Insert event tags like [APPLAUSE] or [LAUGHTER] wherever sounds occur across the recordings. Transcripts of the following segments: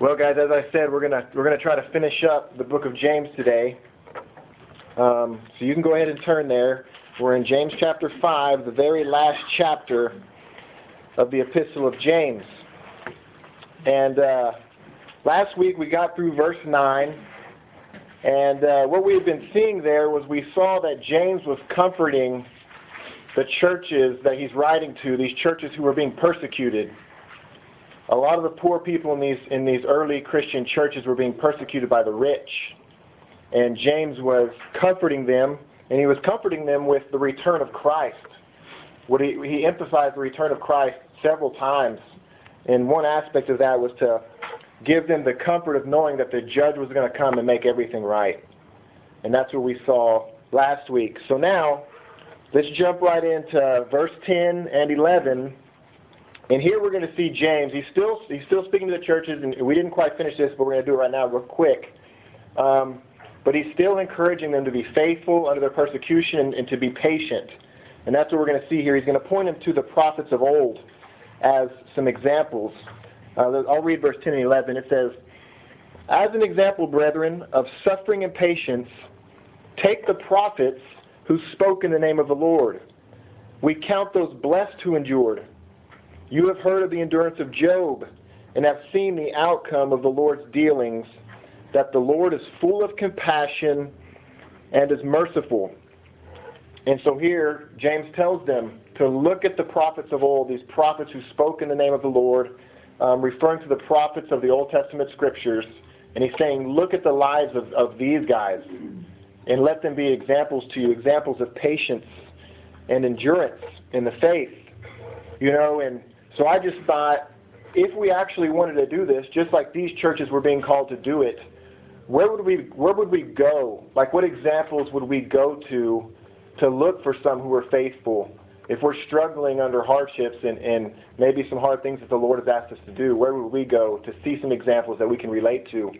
Well, guys, as I said, we're gonna we're gonna try to finish up the book of James today. Um, so you can go ahead and turn there. We're in James chapter five, the very last chapter of the Epistle of James. And uh, last week we got through verse nine, and uh, what we had been seeing there was we saw that James was comforting the churches that he's writing to, these churches who were being persecuted a lot of the poor people in these in these early Christian churches were being persecuted by the rich. And James was comforting them, and he was comforting them with the return of Christ. What he, he emphasized the return of Christ several times. And one aspect of that was to give them the comfort of knowing that the judge was going to come and make everything right. And that's what we saw last week. So now, let's jump right into verse 10 and 11 and here we're going to see James. He's still he's still speaking to the churches, and we didn't quite finish this, but we're going to do it right now, real quick. Um, but he's still encouraging them to be faithful under their persecution and to be patient. And that's what we're going to see here. He's going to point them to the prophets of old as some examples. Uh, I'll read verse 10 and 11. It says, As an example, brethren, of suffering and patience, take the prophets who spoke in the name of the Lord. We count those blessed who endured. You have heard of the endurance of Job and have seen the outcome of the Lord's dealings, that the Lord is full of compassion and is merciful. And so here, James tells them to look at the prophets of old, these prophets who spoke in the name of the Lord, um, referring to the prophets of the Old Testament scriptures. And he's saying, look at the lives of, of these guys and let them be examples to you, examples of patience and endurance in the faith. You know, and so I just thought, if we actually wanted to do this, just like these churches were being called to do it, where would we where would we go? Like what examples would we go to to look for some who are faithful? If we're struggling under hardships and, and maybe some hard things that the Lord has asked us to do, where would we go to see some examples that we can relate to?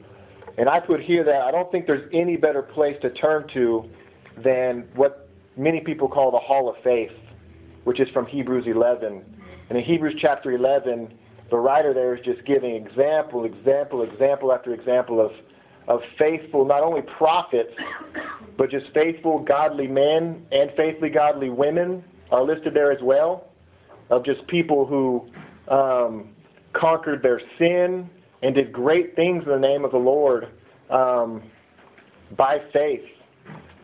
And I put here that I don't think there's any better place to turn to than what many people call the Hall of Faith, which is from Hebrews 11 and in Hebrews chapter 11, the writer there is just giving example, example, example after example of, of faithful, not only prophets, but just faithful, godly men and faithfully godly women are listed there as well, of just people who um, conquered their sin and did great things in the name of the Lord um, by faith.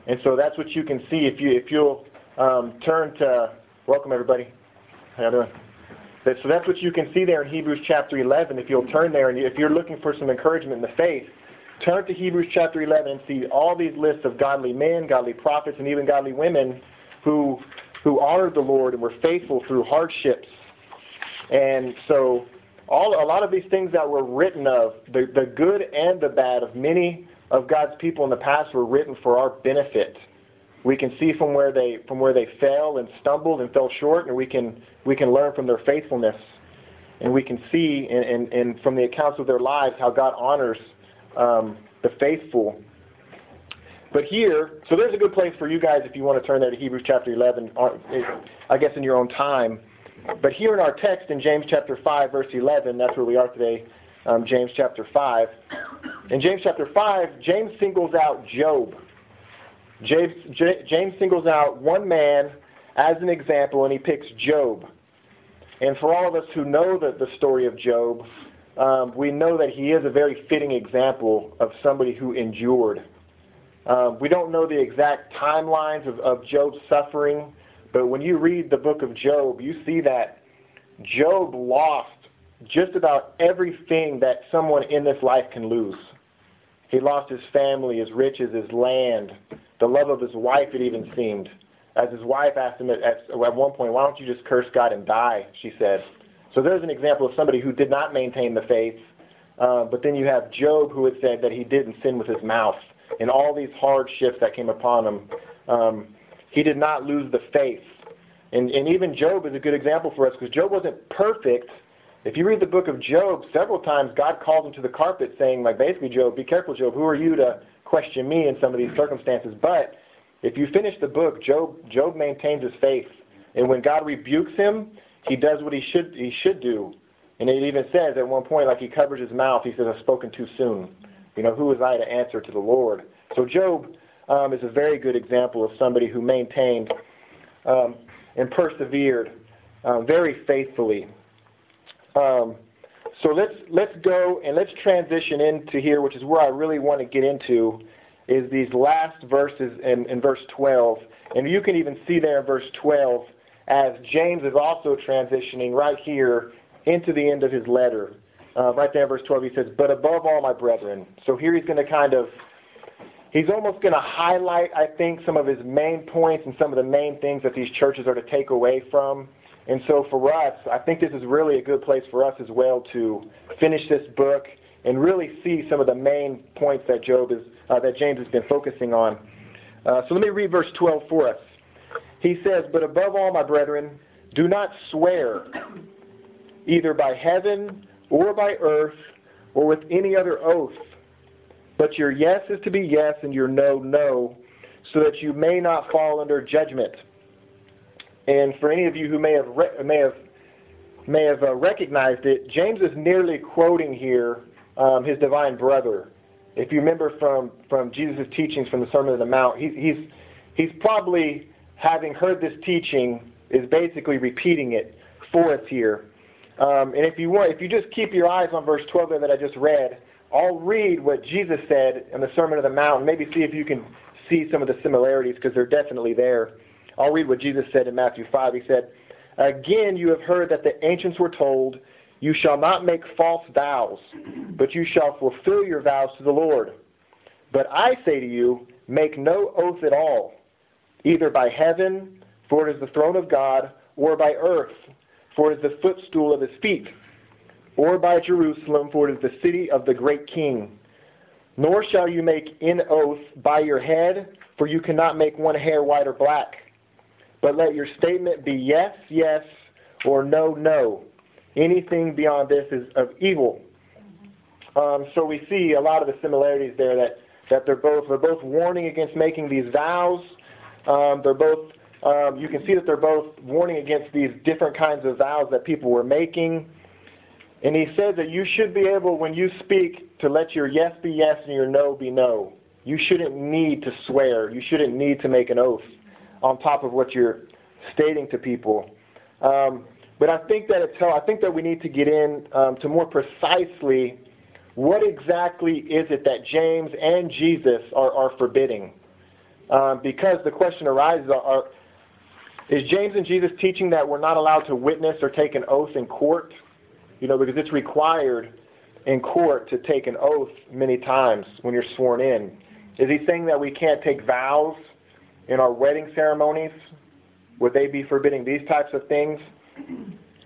And so that's what you can see if you if you'll um, turn to welcome everybody. How you doing? So that's what you can see there in Hebrews chapter 11. If you'll turn there, and if you're looking for some encouragement in the faith, turn to Hebrews chapter 11 and see all these lists of godly men, godly prophets, and even godly women who who honored the Lord and were faithful through hardships. And so, all a lot of these things that were written of the the good and the bad of many of God's people in the past were written for our benefit we can see from where they from where they fell and stumbled and fell short, and we can we can learn from their faithfulness, and we can see and and, and from the accounts of their lives how God honors um, the faithful. But here, so there's a good place for you guys if you want to turn there to Hebrews chapter 11, uh, I guess in your own time. But here in our text in James chapter 5, verse 11, that's where we are today, um, James chapter 5. In James chapter 5, James singles out Job James, James singles out one man as an example, and he picks Job. And for all of us who know the, the story of Job, um, we know that he is a very fitting example of somebody who endured. Um, we don't know the exact timelines of, of Job's suffering, but when you read the book of Job, you see that Job lost just about everything that someone in this life can lose. He lost his family, his riches, his land, the love of his wife, it even seemed. As his wife asked him at, at, at one point, why don't you just curse God and die, she said. So there's an example of somebody who did not maintain the faith. Uh, but then you have Job who had said that he didn't sin with his mouth. And all these hardships that came upon him, um, he did not lose the faith. And, and even Job is a good example for us because Job wasn't perfect, if you read the book of Job, several times God calls him to the carpet saying, like basically, Job, be careful, Job, who are you to question me in some of these circumstances? But if you finish the book, Job Job maintains his faith. And when God rebukes him, he does what he should he should do. And it even says at one point, like he covers his mouth, he says, I've spoken too soon. You know, who was I to answer to the Lord? So Job um, is a very good example of somebody who maintained um, and persevered um, very faithfully. Um, so let's let's go and let's transition into here, which is where I really want to get into, is these last verses in, in verse 12. And you can even see there in verse 12 as James is also transitioning right here into the end of his letter. Uh, right there in verse 12, he says, But above all, my brethren. So here he's going to kind of, he's almost going to highlight, I think, some of his main points and some of the main things that these churches are to take away from. And so for us, I think this is really a good place for us as well to finish this book and really see some of the main points that Job is, uh, that James has been focusing on. Uh, so let me read verse 12 for us. He says, But above all, my brethren, do not swear either by heaven or by earth or with any other oath. But your yes is to be yes and your no, no, so that you may not fall under judgment. And for any of you who may have may have may have uh, recognized it, James is nearly quoting here um, his divine brother. If you remember from from Jesus' teachings from the Sermon on the Mount, he, he's he's probably having heard this teaching is basically repeating it for us here. Um, and if you want, if you just keep your eyes on verse 12 there that I just read, I'll read what Jesus said in the Sermon on the Mount, and maybe see if you can see some of the similarities because they're definitely there. I'll read what Jesus said in Matthew 5. He said, Again, you have heard that the ancients were told, You shall not make false vows, but you shall fulfill your vows to the Lord. But I say to you, make no oath at all, either by heaven, for it is the throne of God, or by earth, for it is the footstool of his feet, or by Jerusalem, for it is the city of the great king. Nor shall you make in oath by your head, for you cannot make one hair white or black. But let your statement be yes, yes, or no, no. Anything beyond this is of evil. Um, so we see a lot of the similarities there that, that they're both they're both warning against making these vows. Um, they're both um, you can see that they're both warning against these different kinds of vows that people were making. And he says that you should be able, when you speak, to let your yes be yes and your no be no. You shouldn't need to swear. You shouldn't need to make an oath on top of what you're stating to people. Um, but I think that it's I think that we need to get in um, to more precisely what exactly is it that James and Jesus are, are forbidding. Um, because the question arises, are, are, is James and Jesus teaching that we're not allowed to witness or take an oath in court? You know, because it's required in court to take an oath many times when you're sworn in. Is he saying that we can't take vows in our wedding ceremonies? Would they be forbidding these types of things?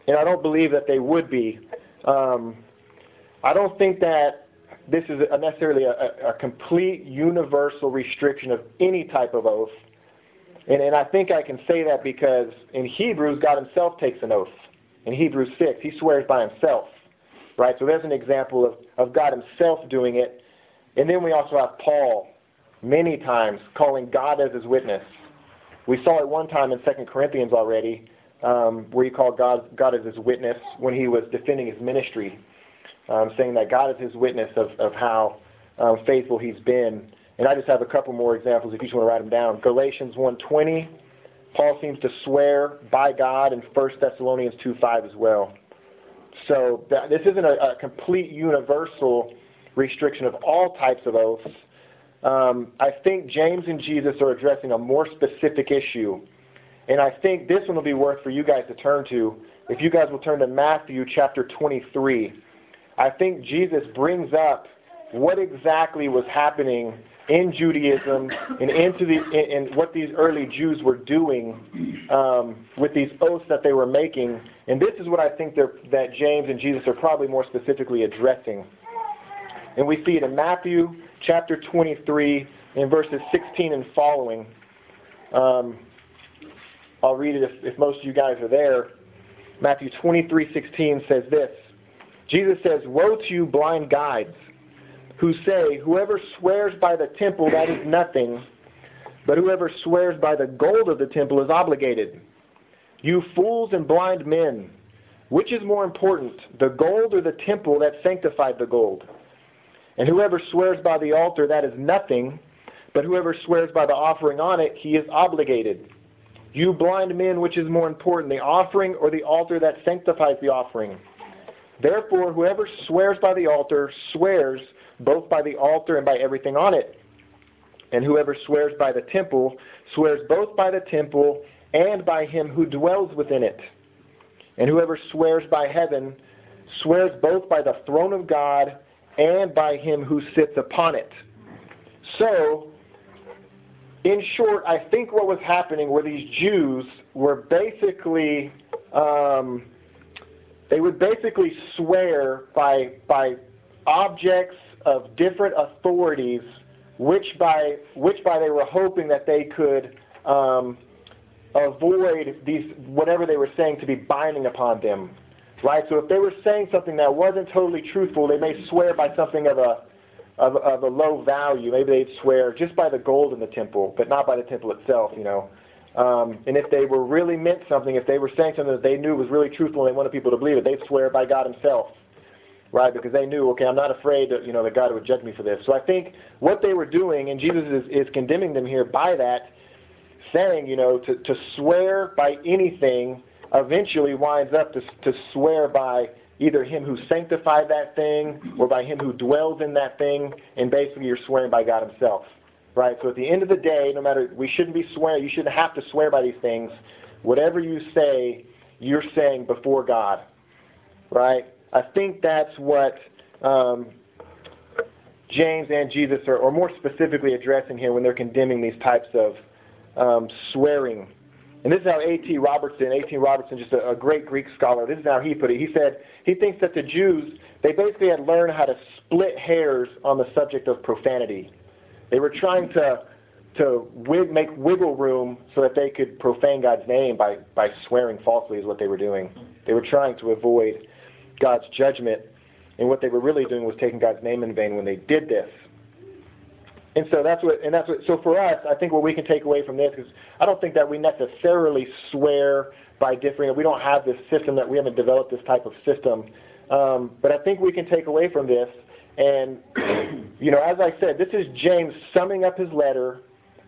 And I don't believe that they would be. Um, I don't think that this is a necessarily a, a, complete universal restriction of any type of oath. And, and I think I can say that because in Hebrews, God himself takes an oath. In Hebrews 6, he swears by himself. Right? So there's an example of, of God himself doing it. And then we also have Paul many times calling God as his witness. We saw it one time in 2 Corinthians already, um, where he called God, God as his witness when he was defending his ministry, um, saying that God is his witness of, of how um, faithful he's been. And I just have a couple more examples if you just want to write them down. Galatians 1.20, Paul seems to swear by God in 1 Thessalonians 2.5 as well. So that, this isn't a, a complete universal restriction of all types of oaths, um, I think James and Jesus are addressing a more specific issue. And I think this one will be worth for you guys to turn to. If you guys will turn to Matthew chapter 23, I think Jesus brings up what exactly was happening in Judaism and into the in what these early Jews were doing um, with these oaths that they were making. And this is what I think that James and Jesus are probably more specifically addressing. And we see it in Matthew chapter 23 in verses 16 and following. Um, I'll read it if, if most of you guys are there. Matthew 23:16 says this. Jesus says, "Woe to you blind guides, who say, whoever swears by the temple that is nothing, but whoever swears by the gold of the temple is obligated. You fools and blind men, Which is more important, the gold or the temple that sanctified the gold? And whoever swears by the altar, that is nothing, but whoever swears by the offering on it, he is obligated. You blind men, which is more important, the offering or the altar that sanctifies the offering? Therefore, whoever swears by the altar swears both by the altar and by everything on it. And whoever swears by the temple swears both by the temple and by him who dwells within it. And whoever swears by heaven swears both by the throne of God and by him who sits upon it. So, in short, I think what was happening were these Jews were basically, um, they would basically swear by, by objects of different authorities, which by, which by they were hoping that they could um, avoid these whatever they were saying to be binding upon them. Right? So if they were saying something that wasn't totally truthful, they may swear by something of a of, of a low value. Maybe they'd swear just by the gold in the temple, but not by the temple itself, you know. Um, and if they were really meant something, if they were saying something that they knew was really truthful and they wanted people to believe it, they'd swear by God himself. Right? Because they knew, okay, I'm not afraid that, you know, that God would judge me for this. So I think what they were doing, and Jesus is, is condemning them here by that, saying, you know, to, to swear by anything eventually winds up to, to swear by either him who sanctified that thing or by him who dwells in that thing, and basically you're swearing by God himself. Right? So at the end of the day, no matter, we shouldn't be swearing, you shouldn't have to swear by these things. Whatever you say, you're saying before God. Right? I think that's what um, James and Jesus are, or more specifically addressing here when they're condemning these types of um, swearing. And this is how A.T. Robertson, A.T. Robertson, just a, a great Greek scholar, this is how he put it. He said he thinks that the Jews, they basically had learned how to split hairs on the subject of profanity. They were trying to to wig, make wiggle room so that they could profane God's name by, by swearing falsely is what they were doing. They were trying to avoid God's judgment, and what they were really doing was taking God's name in vain when they did this. And so that's what, and that's what. So for us, I think what we can take away from this is, I don't think that we necessarily swear by differing. We don't have this system that we haven't developed this type of system. Um, but I think we can take away from this, and [CLEARS THROAT] you know, as I said, this is James summing up his letter.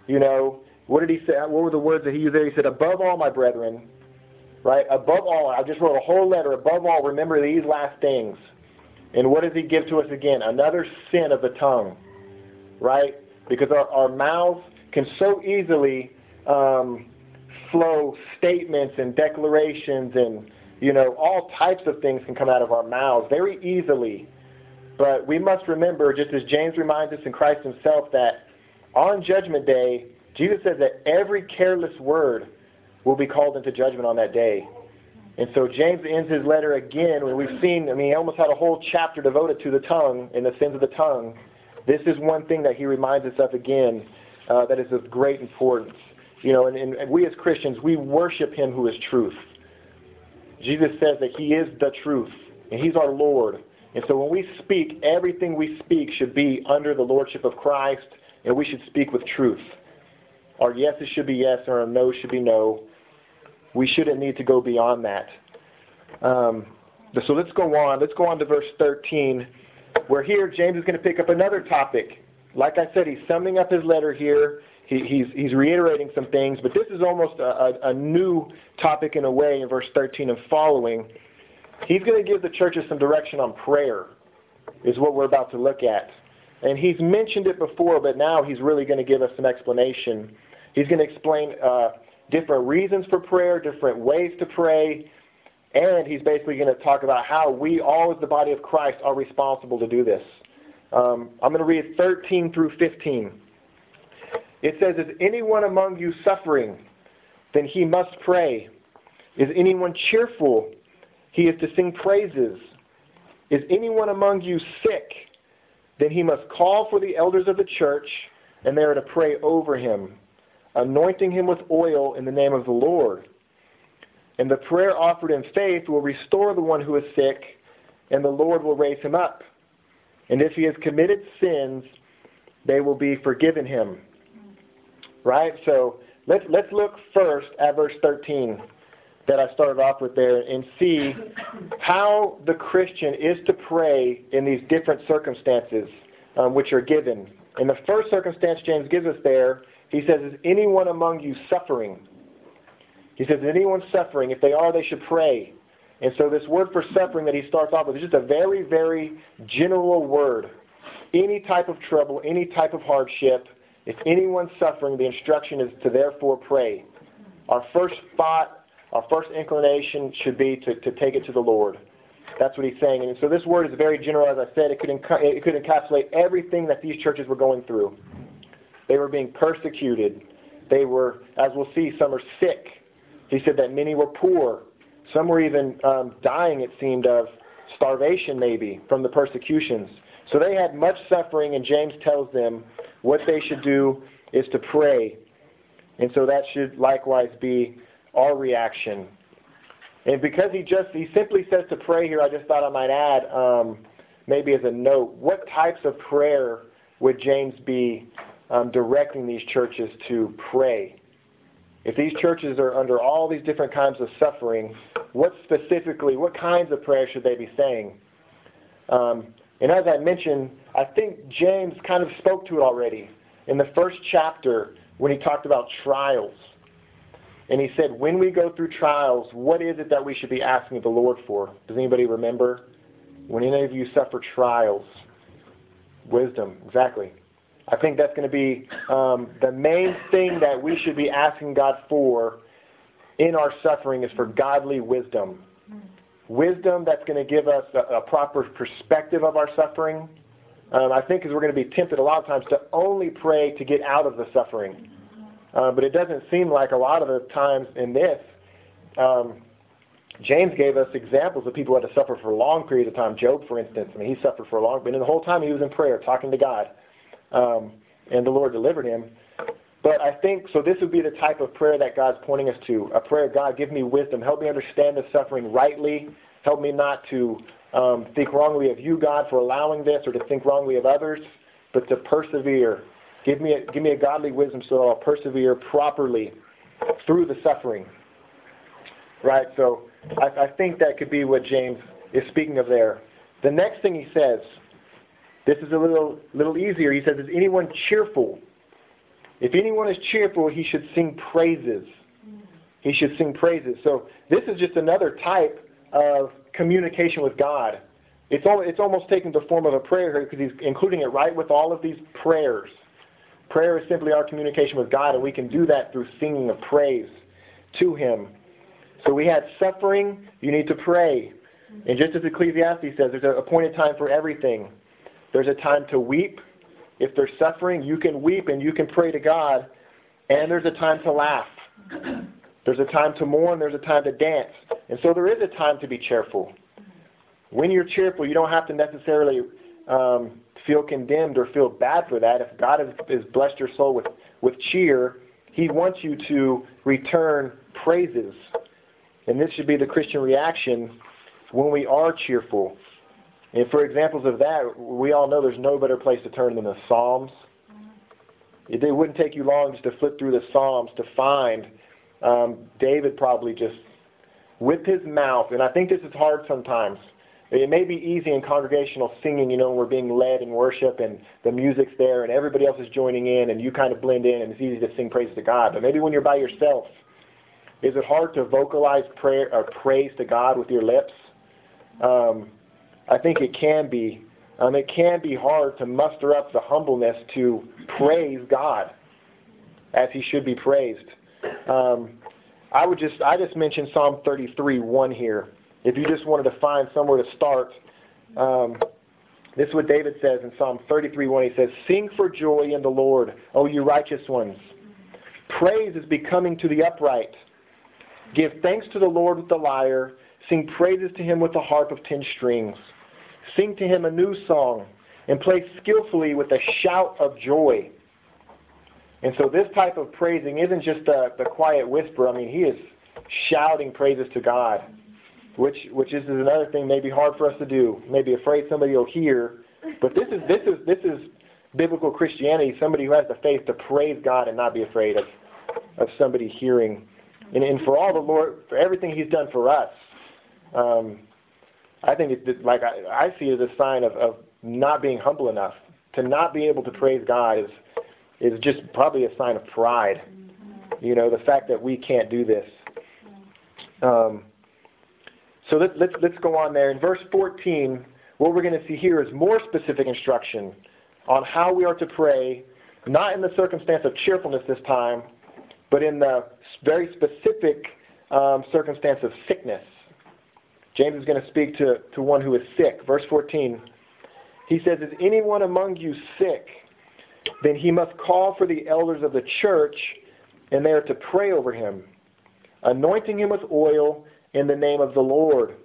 You know, what did he say? What were the words that he used there? He said, "Above all, my brethren, right? Above all, I just wrote a whole letter. Above all, remember these last things." And what does he give to us again? Another sin of the tongue right? Because our, our mouths can so easily um, flow statements and declarations and you know all types of things can come out of our mouths very easily. But we must remember, just as James reminds us in Christ Himself, that on Judgment Day, Jesus says that every careless word will be called into judgment on that day. And so James ends his letter again when we've seen, I mean, he almost had a whole chapter devoted to the tongue and the sins of the tongue. This is one thing that he reminds us of again uh, that is of great importance. You know, and, and we as Christians, we worship him who is truth. Jesus says that he is the truth, and he's our Lord. And so when we speak, everything we speak should be under the lordship of Christ, and we should speak with truth. Our yeses should be yes, and our no should be no. We shouldn't need to go beyond that. Um, so let's go on. Let's go on to verse 13 where here James is going to pick up another topic. Like I said, he's summing up his letter here. He, he's, he's reiterating some things, but this is almost a, a, a new topic in a way in verse 13 and following. He's going to give the churches some direction on prayer, is what we're about to look at. And he's mentioned it before, but now he's really going to give us some explanation. He's going to explain uh, different reasons for prayer, different ways to pray, and he's basically going to talk about how we, all as the body of Christ, are responsible to do this. Um, I'm going to read 13 through 15. It says, Is anyone among you suffering? Then he must pray. Is anyone cheerful? He is to sing praises. Is anyone among you sick? Then he must call for the elders of the church, and they are to pray over him, anointing him with oil in the name of the Lord. And the prayer offered in faith will restore the one who is sick, and the Lord will raise him up. And if he has committed sins, they will be forgiven him. Right? So let's let's look first at verse 13. that I started off with there and see how the Christian is to pray in these different circumstances um, which are given. In the first circumstance James gives us there, he says, Is anyone among you suffering? He says, Is anyone suffering? If they are, they should pray. And so this word for suffering that he starts off with is just a very, very general word. Any type of trouble, any type of hardship, if anyone's suffering, the instruction is to therefore pray. Our first thought, our first inclination should be to, to take it to the Lord. That's what he's saying. And so this word is very general. As I said, it could, it could encapsulate everything that these churches were going through. They were being persecuted. They were, as we'll see, some are sick. He said that many were poor. Some were even um, dying, it seemed, of starvation maybe from the persecutions. So they had much suffering, and James tells them what they should do is to pray. And so that should likewise be our reaction. And because he just he simply says to pray here, I just thought I might add, um, maybe as a note, what types of prayer would James be um, directing these churches to pray? If these churches are under all these different kinds of suffering, what specifically, what kinds of prayer should they be saying? Um, and as I mentioned, I think James kind of spoke to it already in the first chapter when he talked about trials. And he said, when we go through trials, what is it that we should be asking the Lord for? Does anybody remember? When any of you suffer trials, wisdom, exactly. I think that's going to be um, the main thing that we should be asking God for in our suffering is for godly wisdom wisdom that's going to give us a, a proper perspective of our suffering. Um, I think because we're going to be tempted a lot of times to only pray to get out of the suffering. Uh, but it doesn't seem like a lot of the times in this, um, James gave us examples of people who had to suffer for long periods of time. Job, for instance, I mean, he suffered for a long, but the whole time he was in prayer, talking to God, um, and the Lord delivered him. But I think, so this would be the type of prayer that God's pointing us to. A prayer, God, give me wisdom. Help me understand the suffering rightly. Help me not to um, think wrongly of you, God, for allowing this or to think wrongly of others, but to persevere. Give me a, give me a godly wisdom so that I'll persevere properly through the suffering. Right? So I, I think that could be what James is speaking of there. The next thing he says, this is a little, little easier. He says, Is anyone cheerful? If anyone is cheerful, he should sing praises. He should sing praises. So this is just another type of communication with God. It's, it's almost taking the form of a prayer here because he's including it right with all of these prayers. Prayer is simply our communication with God, and we can do that through singing of praise to Him. So we had suffering, you need to pray. And just as Ecclesiastes says, there's an appointed time for everything. There's a time to weep, if there's suffering, you can weep and you can pray to God, and there's a time to laugh. There's a time to mourn, there's a time to dance. And so there is a time to be cheerful. When you're cheerful, you don't have to necessarily um, feel condemned or feel bad for that. If God has, has blessed your soul with, with cheer, He wants you to return praises. And this should be the Christian reaction when we are cheerful. And for examples of that, we all know there's no better place to turn than the Psalms. It, it wouldn't take you long just to flip through the Psalms to find um, David probably just with his mouth, and I think this is hard sometimes. It may be easy in congregational singing, you know, when we're being led in worship and the music's there and everybody else is joining in and you kind of blend in and it's easy to sing praise to God. But maybe when you're by yourself, is it hard to vocalize prayer or praise to God with your lips? Um, I think it can be. Um, it can be hard to muster up the humbleness to praise God as He should be praised. Um, I would just I just mentioned Psalm 33 1 here. If you just wanted to find somewhere to start, um, this is what David says in Psalm 33 1. He says, "Sing for joy in the Lord, O you righteous ones. Praise is becoming to the upright. Give thanks to the Lord with the lyre. Sing praises to Him with the harp of ten strings." Sing to him a new song and play skillfully with a shout of joy. And so this type of praising isn't just the, the quiet whisper. I mean, he is shouting praises to God, which which is another thing maybe hard for us to do. Maybe afraid somebody will hear. But this is this is this is biblical Christianity, somebody who has the faith to praise God and not be afraid of, of somebody hearing and, and for all the Lord, for everything He's done for us. Um, I think it's like I, I see it as a sign of, of not being humble enough. To not be able to praise God is is just probably a sign of pride. You know, the fact that we can't do this. Um, so let's, let's, let's go on there. In verse 14, what we're going to see here is more specific instruction on how we are to pray, not in the circumstance of cheerfulness this time, but in the very specific um, circumstance of sickness. James is going to speak to, to one who is sick. Verse 14, he says, Is anyone among you sick? Then he must call for the elders of the church, and they are to pray over him, anointing him with oil in the name of the Lord.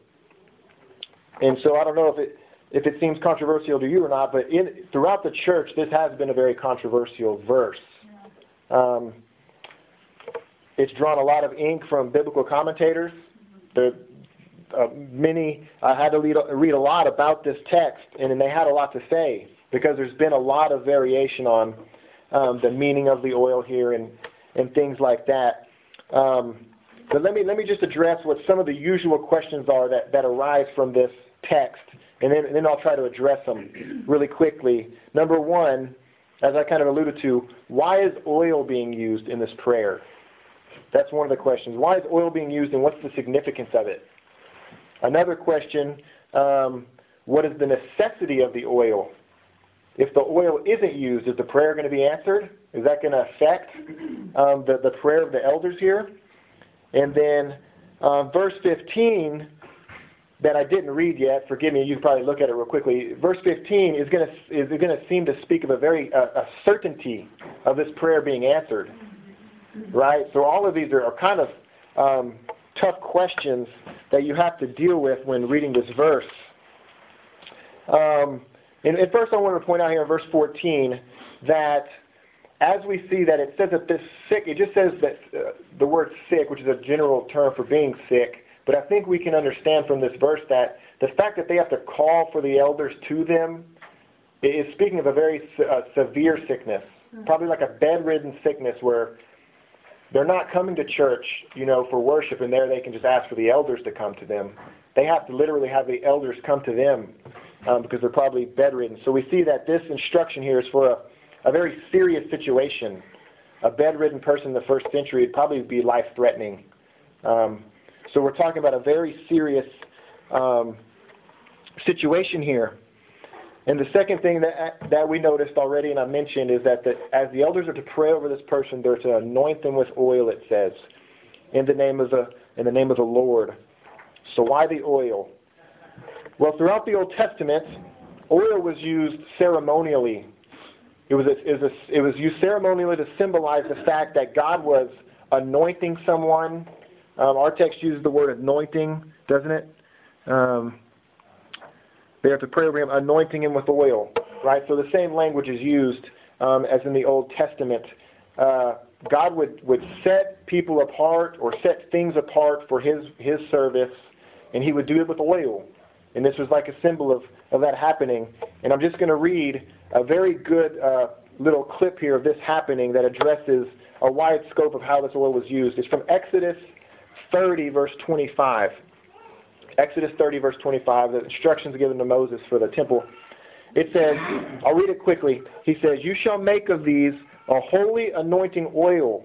And so I don't know if it if it seems controversial to you or not, but in, throughout the church, this has been a very controversial verse. Um, it's drawn a lot of ink from biblical commentators. The, many I had to read, read a lot about this text, and they had a lot to say because there's been a lot of variation on um, the meaning of the oil here and and things like that. Um, but let me let me just address what some of the usual questions are that, that arise from this text, and then and then I'll try to address them really quickly. Number one, as I kind of alluded to, why is oil being used in this prayer? That's one of the questions. Why is oil being used, and what's the significance of it? Another question: um, What is the necessity of the oil? If the oil isn't used, is the prayer going to be answered? Is that going to affect um, the, the prayer of the elders here? And then uh, verse 15 that I didn't read yet, forgive me, you can probably look at it real quickly. Verse 15 is going to is going to seem to speak of a very uh, a certainty of this prayer being answered, right? So all of these are, are kind of um, tough questions that you have to deal with when reading this verse. Um, and, and first, I want to point out here in verse 14 that as we see that it says that this sick, it just says that uh, the word sick, which is a general term for being sick, but I think we can understand from this verse that the fact that they have to call for the elders to them is speaking of a very uh, severe sickness, probably like a bedridden sickness where they're not coming to church, you know, for worship, and there they can just ask for the elders to come to them. They have to literally have the elders come to them um, because they're probably bedridden. So we see that this instruction here is for a a very serious situation. A bedridden person in the first century would probably be life threatening. Um, so we're talking about a very serious um, situation here. And the second thing that, that we noticed already and I mentioned is that the, as the elders are to pray over this person, they're to anoint them with oil, it says, in the name of the, in the, name of the Lord. So why the oil? Well, throughout the Old Testament, oil was used ceremonially it was, a, it, was a, it was used ceremonially to symbolize the fact that God was anointing someone. Um, our text uses the word anointing, doesn't it? Um, they have to pray over anointing him with oil, right? So the same language is used um, as in the Old Testament. Uh, God would, would set people apart or set things apart for his, his service, and he would do it with oil. And this was like a symbol of, of that happening. And I'm just going to read a very good uh, little clip here of this happening that addresses a wide scope of how this oil was used. It's from Exodus 30, verse 25. Exodus 30, verse 25, the instructions given to Moses for the temple. It says, I'll read it quickly. He says, You shall make of these a holy anointing oil,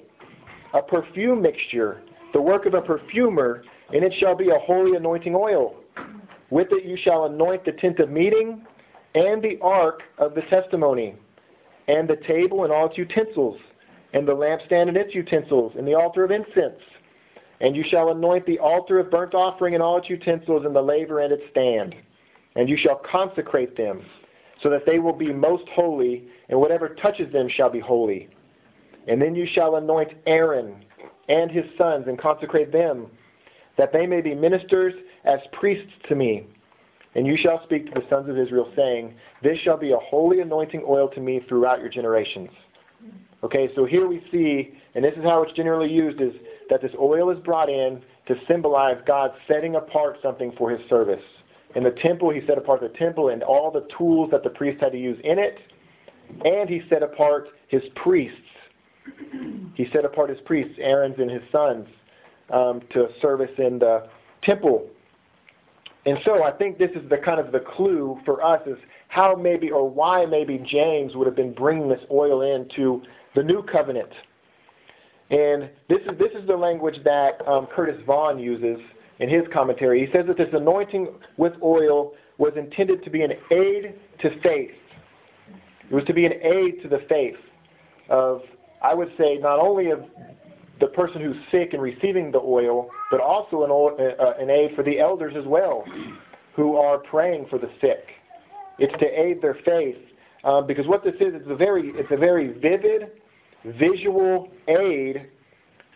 a perfume mixture, the work of a perfumer, and it shall be a holy anointing oil. With it you shall anoint the tent of meeting, and the ark of the testimony, and the table and all its utensils, and the lampstand and its utensils, and the altar of incense. And you shall anoint the altar of burnt offering and all its utensils, and the laver and its stand. And you shall consecrate them, so that they will be most holy, and whatever touches them shall be holy. And then you shall anoint Aaron and his sons, and consecrate them, that they may be ministers as priests to me. And you shall speak to the sons of Israel, saying, This shall be a holy anointing oil to me throughout your generations. Okay, so here we see, and this is how it's generally used, is that this oil is brought in to symbolize God setting apart something for his service. In the temple, he set apart the temple and all the tools that the priest had to use in it, and he set apart his priests. He set apart his priests, Aaron's and his sons, um, to service in the temple. And so I think this is the kind of the clue for us is how maybe or why maybe James would have been bringing this oil into the new covenant. And this is this is the language that um, Curtis Vaughan uses in his commentary. He says that this anointing with oil was intended to be an aid to faith. It was to be an aid to the faith of, I would say, not only of the person who's sick and receiving the oil, but also an, uh, an aid for the elders as well, who are praying for the sick. It's to aid their faith, um, because what this is, it's a very, it's a very vivid, visual aid,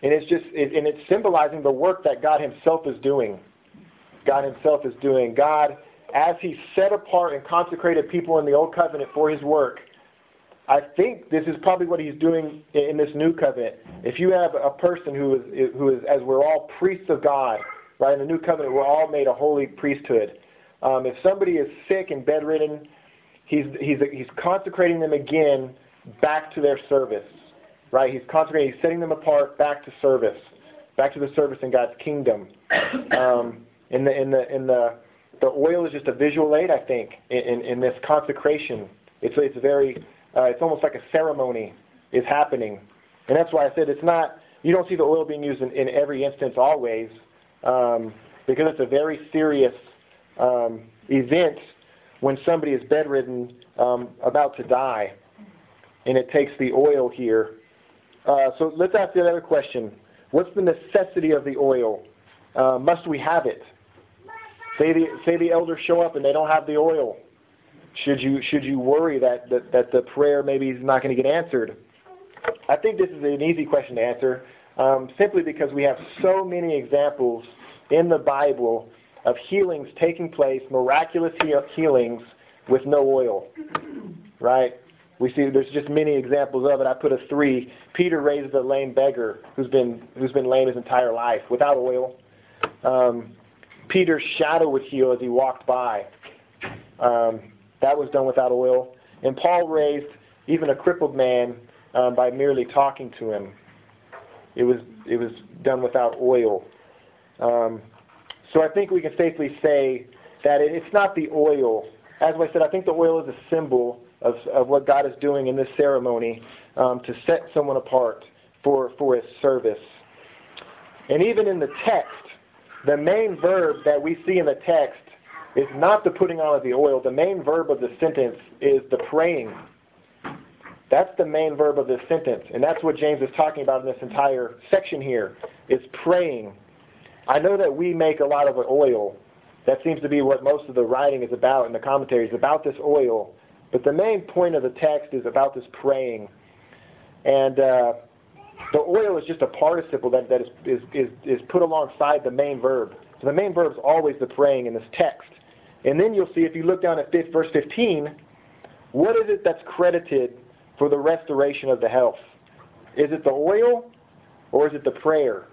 and it's just, it, and it's symbolizing the work that God Himself is doing. God Himself is doing. God, as He set apart and consecrated people in the Old Covenant for His work, I think this is probably what he's doing in this new covenant. If you have a person who is, who is, as we're all priests of God, right? In the new covenant, we're all made a holy priesthood. Um, if somebody is sick and bedridden, he's he's he's consecrating them again back to their service, right? He's consecrating, he's setting them apart back to service, back to the service in God's kingdom. [COUGHS] Um, in the in the in the the oil is just a visual aid, I think, in, in, in this consecration. It's it's very uh, it's almost like a ceremony is happening. And that's why I said it's not, you don't see the oil being used in, in every instance always, um, because it's a very serious um, event when somebody is bedridden, um, about to die, and it takes the oil here. Uh, so let's ask the other question. What's the necessity of the oil? Uh, must we have it? Say the, say the elders show up and they don't have the oil. Should you should you worry that that, that the prayer maybe is not going to get answered? I think this is an easy question to answer, um, simply because we have so many examples in the Bible of healings taking place, miraculous healings with no oil. Right? We see there's just many examples of it. I put a three. Peter raises a lame beggar who's been who's been lame his entire life without oil. Um, Peter's shadow would heal as he walked by. Um, that was done without oil. And Paul raised even a crippled man um, by merely talking to him. It was it was done without oil. Um, so I think we can safely say that it, it's not the oil. As I said, I think the oil is a symbol of, of what God is doing in this ceremony um, to set someone apart for, for his service. And even in the text, the main verb that we see in the text is not the putting on of the oil. The main verb of the sentence is the praying. That's the main verb of this sentence. And that's what James is talking about in this entire section here, is praying. I know that we make a lot of oil. That seems to be what most of the writing is about in the commentaries, about this oil. But the main point of the text is about this praying. And uh, the oil is just a participle that, that is, is, is, is put alongside the main verb. So the main verb is always the praying in this text. And then you'll see if you look down at verse 15, what is it that's credited for the restoration of the health? Is it the oil or is it the prayer?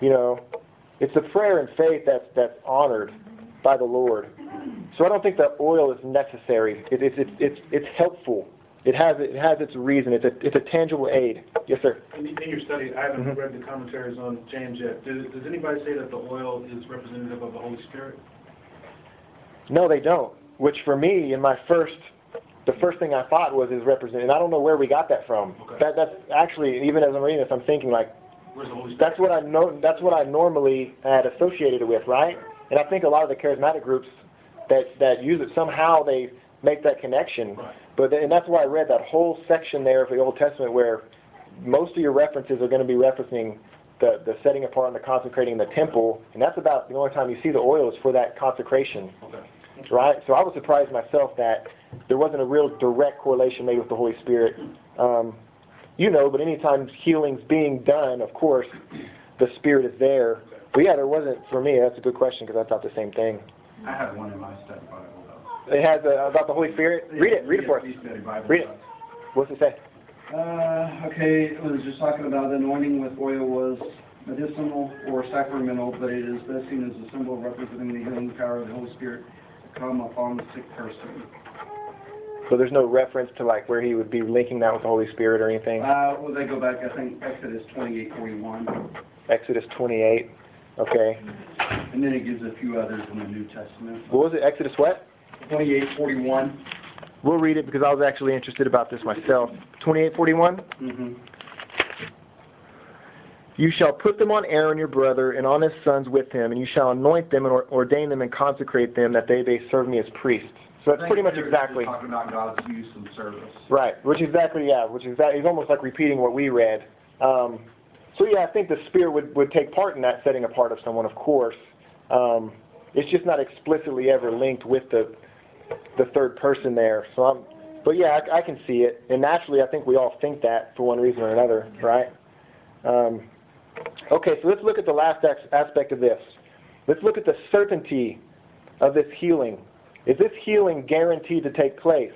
You know, it's the prayer and faith that's, that's honored by the Lord. So I don't think that oil is necessary. It, it, it, it's, it's helpful. It has, it has its reason. It's a, it's a tangible aid. Yes, sir. In, in your study, I haven't mm-hmm. read the commentaries on James yet. Does, does anybody say that the oil is representative of the Holy Spirit? No, they don't. Which for me, in my first, the first thing I thought was is represented. And I don't know where we got that from. Okay. That that's actually even as I'm reading this, I'm thinking like, that's what I know. That's what I normally had associated it with, right? And I think a lot of the charismatic groups that that use it somehow they make that connection. Right. But and that's why I read that whole section there of the Old Testament where most of your references are going to be referencing the, the setting apart and the consecrating the temple, and that's about the only time you see the oil is for that consecration. Okay. Right? So I was surprised myself that there wasn't a real direct correlation made with the Holy Spirit. Um, you know, but anytime healing's being done, of course, the Spirit is there. But yeah, there wasn't, for me, that's a good question because I thought the same thing. I have one in my study Bible, though. It has uh, about the Holy Spirit? Read it, read it for us. Read it. What's it say? Uh, okay, it was just talking about anointing with oil was medicinal or sacramental, but it is best seen as a symbol representing the healing power of the Holy Spirit to come upon the sick person. So there's no reference to like where he would be linking that with the Holy Spirit or anything. Uh, well, they go back, I think, Exodus twenty-eight, forty-one, Exodus 28. Okay. and then it gives a few others in the New Testament. What was it? Exodus what? Twenty-eight, forty-one. We'll read it because I was actually interested about this myself. 2841. Mm-hmm. You shall put them on Aaron your brother and on his sons with him, and you shall anoint them and or- ordain them and consecrate them that they may serve me as priests. So that's pretty much exactly Talking about God's use and service. right. Which exactly yeah. Which is that he's almost like repeating what we read. Um, so yeah, I think the Spirit would would take part in that setting apart of someone, of course. Um, it's just not explicitly ever linked with the the third person there. So I'm, but yeah, I, I can see it, and naturally, I think we all think that for one reason or another, right? Um, okay, so let's look at the last ex- aspect of this. Let's look at the certainty of this healing. Is this healing guaranteed to take place?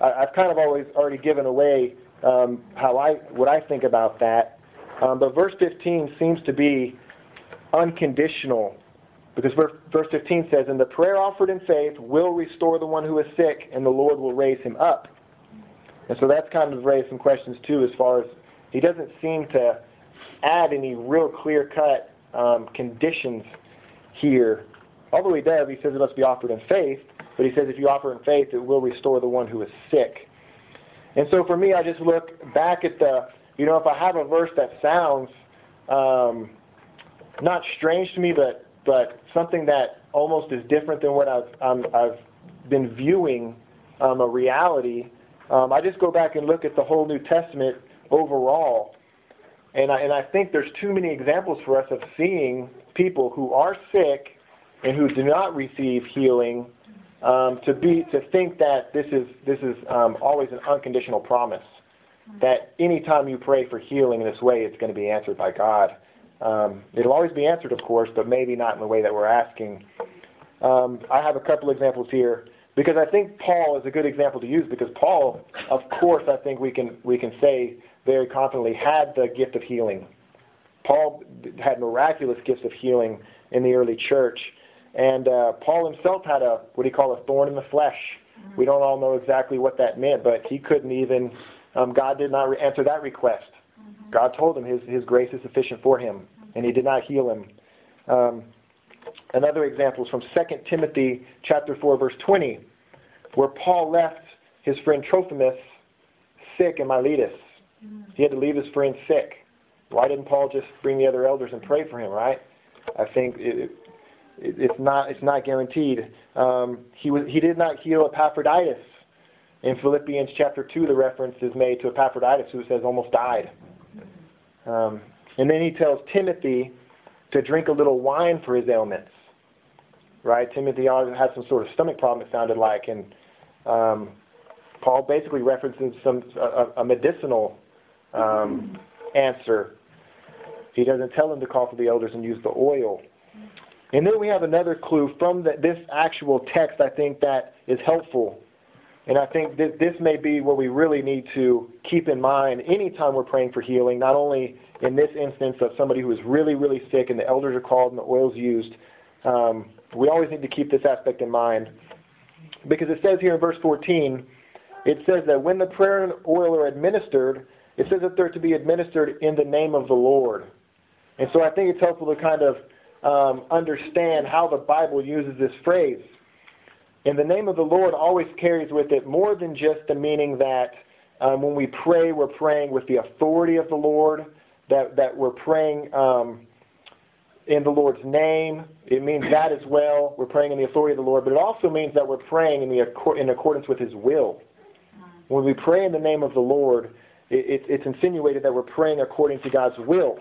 I, I've kind of always already given away um, how I what I think about that, um, but verse 15 seems to be unconditional because verse, verse 15 says, And the prayer offered in faith will restore the one who is sick, and the Lord will raise him up. And so that's kind of raised some questions too, as far as he doesn't seem to add any real clear cut um, conditions here. Although he does, he says it must be offered in faith, but he says if you offer in faith, it will restore the one who is sick. And so for me, I just look back at the, you know, if I have a verse that sounds um, not strange to me, but but something that almost is different than what I've um, I've been viewing um, a reality. Um, I just go back and look at the whole New Testament overall, and I and I think there's too many examples for us of seeing people who are sick and who do not receive healing um, to be to think that this is this is um, always an unconditional promise. That anytime you pray for healing in this way, it's going to be answered by God. Um, it'll always be answered, of course, but maybe not in the way that we're asking. Um, I have a couple examples here because I think Paul is a good example to use because Paul, of course, I think we can we can say very confidently had the gift of healing. Paul had miraculous gifts of healing in the early church, and uh, Paul himself had a what do you call a thorn in the flesh. We don't all know exactly what that meant, but he couldn't even. Um, God did not answer that request. God told him his, his grace is sufficient for him, and he did not heal him. Um, another example is from 2 Timothy chapter 4, verse 20, where Paul left his friend Trophimus sick in Miletus. He had to leave his friend sick. Why didn't Paul just bring the other elders and pray for him, right? I think it, it, it's not it's not guaranteed. Um, he was he did not heal Epaphroditus. In Philippians chapter 2, the reference is made to Epaphroditus, who says almost died. Um, and then he tells Timothy to drink a little wine for his ailments. Right? Timothy had some sort of stomach problem, it sounded like, and um, Paul basically references some a, a medicinal um, answer. He doesn't tell him to call for the elders and use the oil. And then we have another clue from the, this actual text, I think, that is helpful. And I think that this may be what we really need to keep in mind anytime we're praying for healing, not only in this instance of somebody who is really, really sick and the elders are called and the oil is used. Um, we always need to keep this aspect in mind. Because it says here in verse 14, it says that when the prayer and oil are administered, it says that they're to be administered in the name of the Lord. And so I think it's helpful to kind of um, understand how the Bible uses this phrase. And the name of the Lord always carries with it more than just the meaning that um, when we pray, we're praying with the authority of the Lord, that, that we're praying um, in the Lord's name. It means that as well. We're praying in the authority of the Lord, but it also means that we're praying in, the, in accordance with His will. When we pray in the name of the Lord, it, it, it's insinuated that we're praying according to God's will.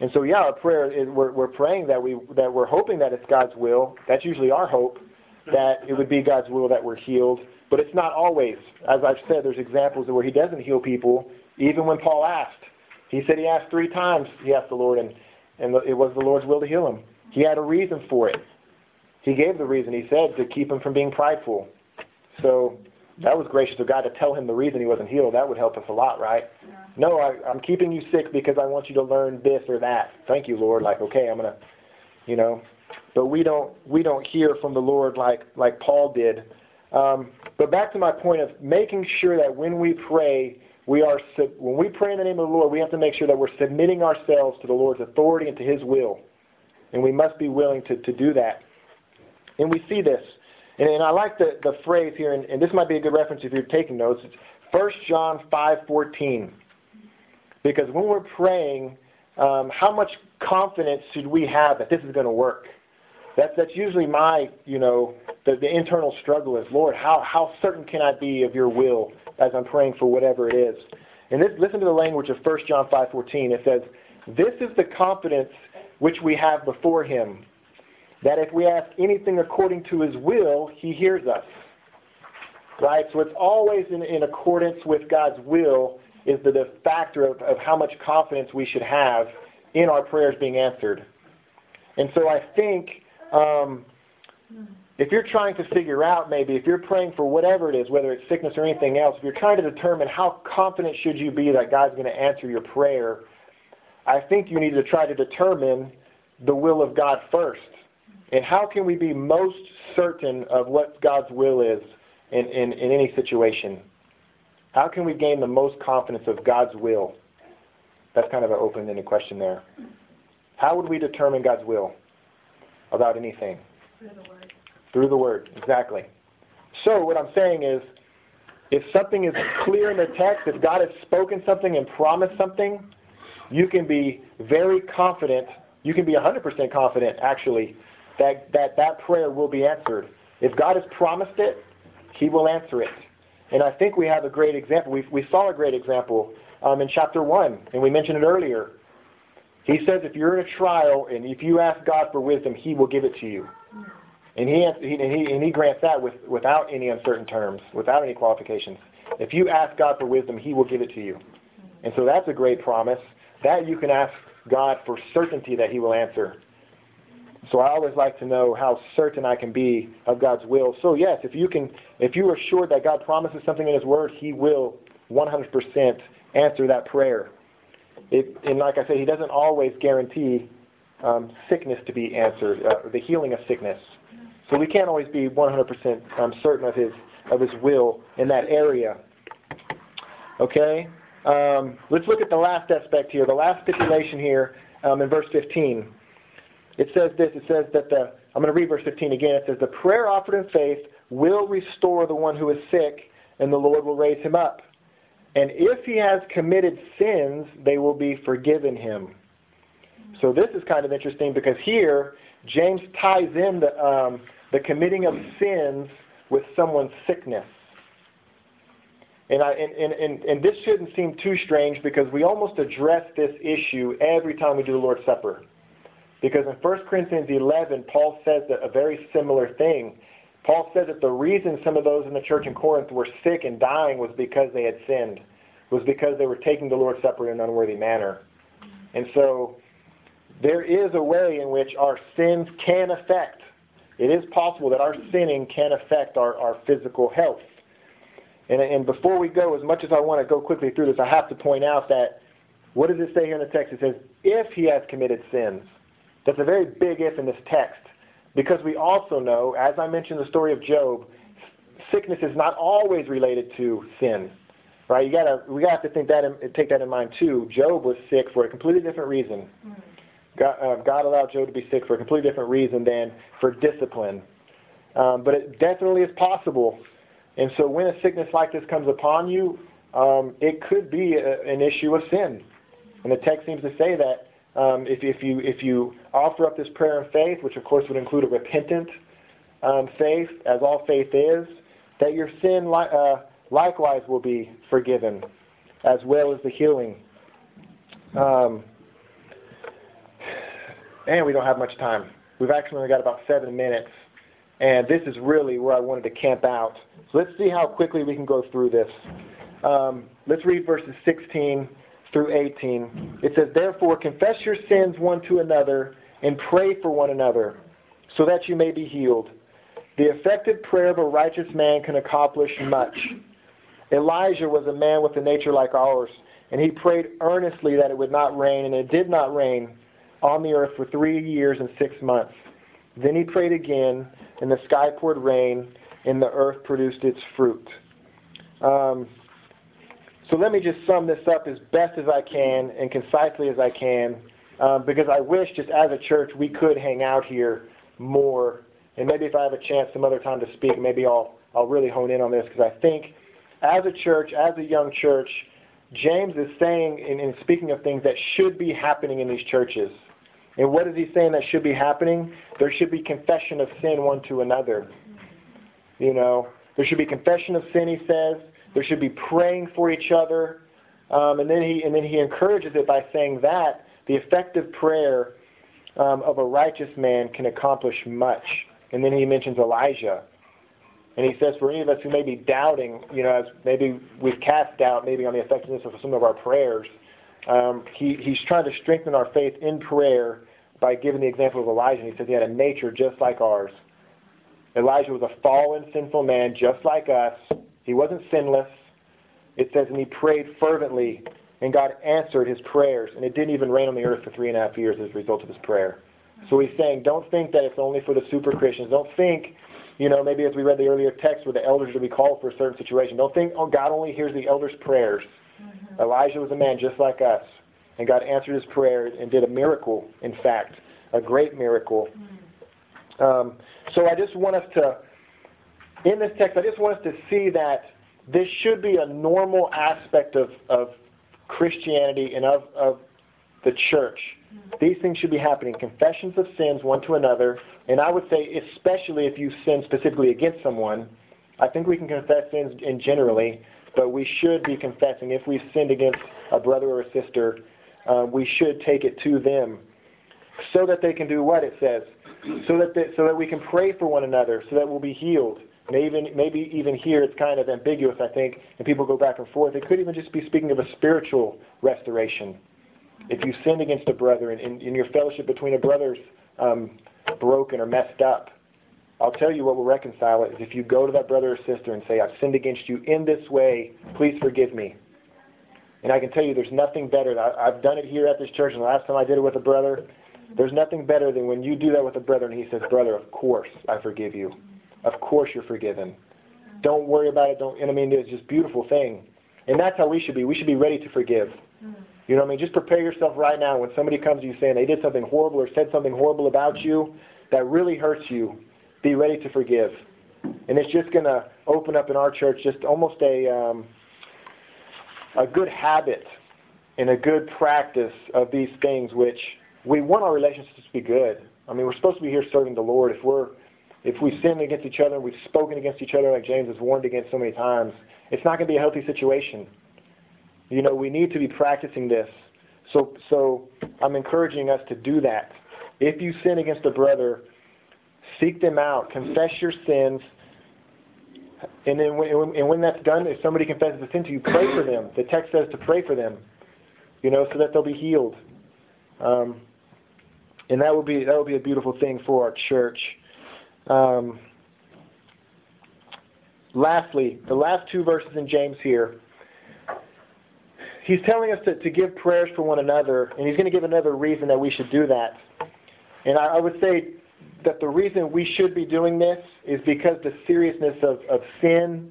And so, yeah, our prayer is we're, we're praying that we that we're hoping that it's God's will. That's usually our hope that it would be God's will that we're healed. But it's not always. As I've said, there's examples where He doesn't heal people, even when Paul asked. He said he asked three times. He asked the Lord, and and it was the Lord's will to heal him. He had a reason for it. He gave the reason. He said to keep him from being prideful. So that was gracious of God to tell him the reason he wasn't healed. That would help us a lot, right? Yeah. No, I, I'm keeping you sick because I want you to learn this or that. Thank you, Lord. Like, okay, I'm gonna, you know. But we don't we don't hear from the Lord like like Paul did. Um, but back to my point of making sure that when we pray, we are when we pray in the name of the Lord, we have to make sure that we're submitting ourselves to the Lord's authority and to His will, and we must be willing to, to do that. And we see this, and, and I like the, the phrase here, and, and this might be a good reference if you're taking notes. It's 1 John five fourteen, because when we're praying, um, how much confidence should we have that this is going to work? That's that's usually my you know the, the internal struggle is Lord how how certain can I be of Your will as I'm praying for whatever it is. And this, listen to the language of 1 John 5:14. It says, "This is the confidence which we have before Him, that if we ask anything according to His will, He hears us." Right. So it's always in, in accordance with God's will is the, the factor of, of how much confidence we should have in our prayers being answered. And so I think um, if you're trying to figure out maybe if you're praying for whatever it is, whether it's sickness or anything else, if you're trying to determine how confident should you be that God's going to answer your prayer, I think you need to try to determine the will of God first. And how can we be most certain of what God's will is in, in, in any situation? How can we gain the most confidence of God's will? That's kind of an open-ended question there. How would we determine God's will about anything? Through the word. Through the Word, exactly. So what I'm saying is, if something is clear in the text, if God has spoken something and promised something, you can be very confident, you can be 100% confident, actually, that, that that prayer will be answered. If God has promised it, He will answer it. And I think we have a great example. We, we saw a great example um, in chapter 1, and we mentioned it earlier. He says if you're in a trial and if you ask God for wisdom, He will give it to you. And he, he, and he grants that with, without any uncertain terms, without any qualifications. If you ask God for wisdom, He will give it to you. And so that's a great promise. That you can ask God for certainty that He will answer. So I always like to know how certain I can be of God's will. So yes, if you can, if you are sure that God promises something in His Word, He will 100% answer that prayer. It, and like I said, He doesn't always guarantee um, sickness to be answered, uh, the healing of sickness. So we can't always be 100% um, certain of his of his will in that area. Okay, um, let's look at the last aspect here. The last stipulation here um, in verse 15. It says this. It says that the I'm going to read verse 15 again. It says the prayer offered in faith will restore the one who is sick, and the Lord will raise him up. And if he has committed sins, they will be forgiven him. So this is kind of interesting because here James ties in the, um, the committing of sins with someone's sickness. And, I, and, and, and, this shouldn't seem too strange because we almost address this issue every time we do the Lord's Supper. Because in 1 Corinthians 11, Paul says that a very similar thing. Paul said that the reason some of those in the church in Corinth were sick and dying was because they had sinned, was because they were taking the Lord's Supper in an unworthy manner. And so there is a way in which our sins can affect. It is possible that our sinning can affect our, our physical health. And, and before we go, as much as I want to go quickly through this, I have to point out that what does it say here in the text? It says, if he has committed sins. That's a very big if in this text. Because we also know, as I mentioned the story of Job, sickness is not always related to sin. Right? You gotta we gotta have to think that in, take that in mind too. Job was sick for a completely different reason. Mm-hmm. God, uh, God allowed Job to be sick for a completely different reason than for discipline. Um, but it definitely is possible. And so when a sickness like this comes upon you, um, it could be a, an issue of sin. And the text seems to say that um, if, if, you, if you offer up this prayer of faith, which of course would include a repentant um, faith, as all faith is, that your sin li- uh, likewise will be forgiven, as well as the healing. Um, and we don't have much time. We've actually only got about seven minutes, and this is really where I wanted to camp out. So let's see how quickly we can go through this. Um, let's read verses 16 through 18. It says, Therefore, confess your sins one to another and pray for one another, so that you may be healed. The effective prayer of a righteous man can accomplish much. Elijah was a man with a nature like ours, and he prayed earnestly that it would not rain, and it did not rain on the earth for three years and six months. Then he prayed again, and the sky poured rain, and the earth produced its fruit. Um, so let me just sum this up as best as I can and concisely as I can, um, because I wish just as a church we could hang out here more. And maybe if I have a chance some other time to speak, maybe I'll I'll really hone in on this because I think as a church, as a young church, James is saying and, speaking of things that should be happening in these churches. And what is he saying that should be happening? There should be confession of sin one to another. You know, there should be confession of sin, he says. There should be praying for each other. Um, and then he and then he encourages it by saying that the effective prayer um, of a righteous man can accomplish much. And then he mentions Elijah. And he says, for any of us who may be doubting, you know, as maybe we've cast doubt maybe on the effectiveness of some of our prayers, um, he, he's trying to strengthen our faith in prayer by giving the example of Elijah. And he says he had a nature just like ours. Elijah was a fallen, sinful man just like us. He wasn't sinless. It says, and he prayed fervently, and God answered his prayers. And it didn't even rain on the earth for three and a half years as a result of his prayer. So he's saying, don't think that it's only for the super Christians. Don't think, you know, maybe as we read the earlier text where the elders are to be called for a certain situation. Don't think, oh, God only hears the elders' prayers. Mm-hmm. Elijah was a man just like us. And God answered his prayers and did a miracle, in fact, a great miracle. Mm-hmm. Um, so I just want us to, in this text, I just want us to see that this should be a normal aspect of, of Christianity and of, of the church. These things should be happening. Confessions of sins one to another. And I would say, especially if you sin specifically against someone, I think we can confess sins in generally, but we should be confessing. If we've sinned against a brother or a sister, um, we should take it to them so that they can do what it says so that they, so that we can pray for one another, so that we'll be healed. Maybe maybe even here it's kind of ambiguous, I think, and people go back and forth. It could even just be speaking of a spiritual restoration. If you sinned against a brother and, and, and your fellowship between a brother's um, broken or messed up, I'll tell you what will reconcile it is if you go to that brother or sister and say, I've sinned against you in this way, please forgive me. And I can tell you there's nothing better. I've done it here at this church, and the last time I did it with a brother, there's nothing better than when you do that with a brother and he says, Brother, of course I forgive you. Of course you're forgiven. Don't worry about it. Don't, and I mean, it's just a beautiful thing. And that's how we should be. We should be ready to forgive. You know what I mean? Just prepare yourself right now when somebody comes to you saying they did something horrible or said something horrible about you that really hurts you. Be ready to forgive. And it's just going to open up in our church just almost a um, a good habit and a good practice of these things which we want our relationships to be good. I mean, we're supposed to be here serving the Lord. If we're if we sin against each other, we've spoken against each other like James has warned against so many times, it's not going to be a healthy situation. You know, we need to be practicing this. So, so I'm encouraging us to do that. If you sin against a brother, seek them out, confess your sins, and then when, and when that's done, if somebody confesses a sin to you, pray for them. The text says to pray for them, you know, so that they'll be healed. Um, and that would be that would be a beautiful thing for our church. Um, lastly, the last two verses in James here, he's telling us to, to give prayers for one another, and he's going to give another reason that we should do that. And I, I would say that the reason we should be doing this is because the seriousness of, of sin.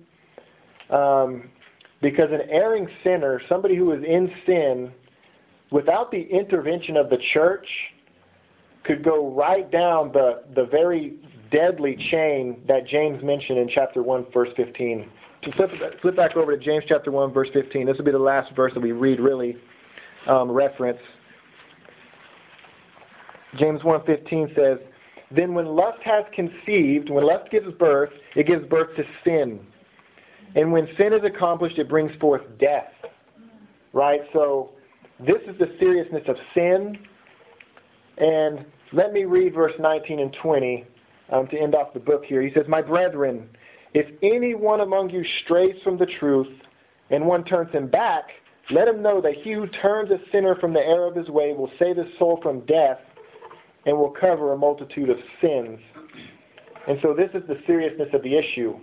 Um, because an erring sinner, somebody who is in sin, without the intervention of the church, could go right down the, the very deadly chain that James mentioned in chapter 1, verse 15. To flip, flip back over to James chapter 1, verse 15. This will be the last verse that we read, really, um, reference. James 1.15 says, Then when lust has conceived, when lust gives birth, it gives birth to sin. And when sin is accomplished, it brings forth death. Right? So this is the seriousness of sin. And let me read verse 19 and 20 um, to end off the book here. He says, My brethren, if anyone among you strays from the truth, and one turns him back, let him know that he who turns a sinner from the error of his way will save his soul from death and will cover a multitude of sins. And so this is the seriousness of the issue.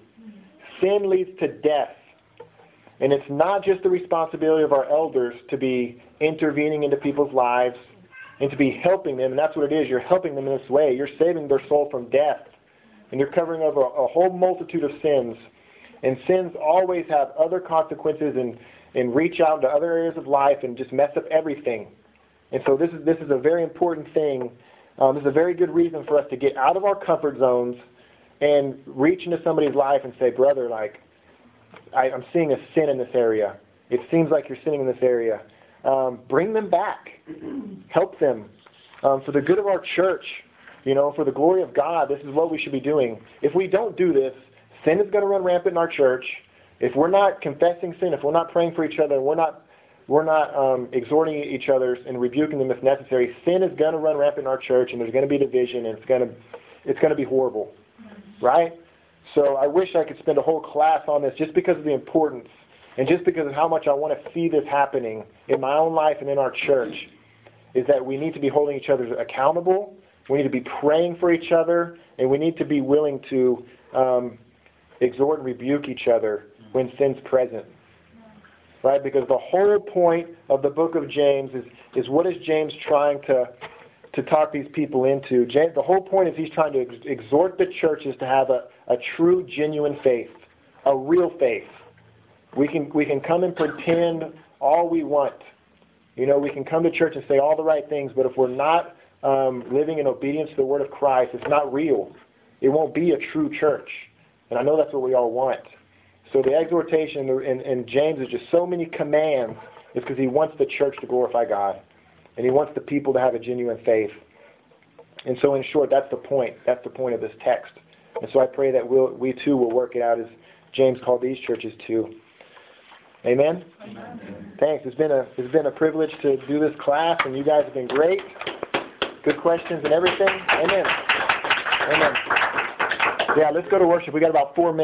Sin leads to death. And it's not just the responsibility of our elders to be intervening into people's lives and to be helping them, and that's what it is. You're helping them in this way. You're saving their soul from death and you're covering over a, whole multitude of sins. And sins always have other consequences and, and reach out into other areas of life and just mess up everything. And so this is this is a very important thing. Um, this is a very good reason for us to get out of our comfort zones and reach into somebody's life and say, brother, like I, I'm seeing a sin in this area. It seems like you're sinning in this area. Um, bring them back. Help them um, for the good of our church. You know, for the glory of God. This is what we should be doing. If we don't do this, sin is going to run rampant in our church. If we're not confessing sin, if we're not praying for each other, and we're not we're not um, exhorting each other and rebuking them if necessary, sin is going to run rampant in our church, and there's going to be division, and it's going to it's going to be horrible, right? So I wish I could spend a whole class on this just because of the importance and just because of how much I want to see this happening in my own life and in our church. Is that we need to be holding each other accountable, we need to be praying for each other, and we need to be willing to um, exhort and rebuke each other when sin's present right? Because the whole point of the book of James is, is what is James trying to, to talk these people into? James, the whole point is he's trying to ex- exhort the churches to have a, a true, genuine faith, a real faith. We can, we can come and pretend all we want. You know, we can come to church and say all the right things, but if we're not um, living in obedience to the word of Christ, it's not real. It won't be a true church. And I know that's what we all want. So the exhortation in, in James is just so many commands is because he wants the church to glorify God. And he wants the people to have a genuine faith. And so in short, that's the point. That's the point of this text. And so I pray that we'll, we too will work it out as James called these churches to. Amen? Amen? Thanks. It's been a it's been a privilege to do this class, and you guys have been great. Good questions and everything. Amen. Amen. Yeah, let's go to worship. We got about four minutes.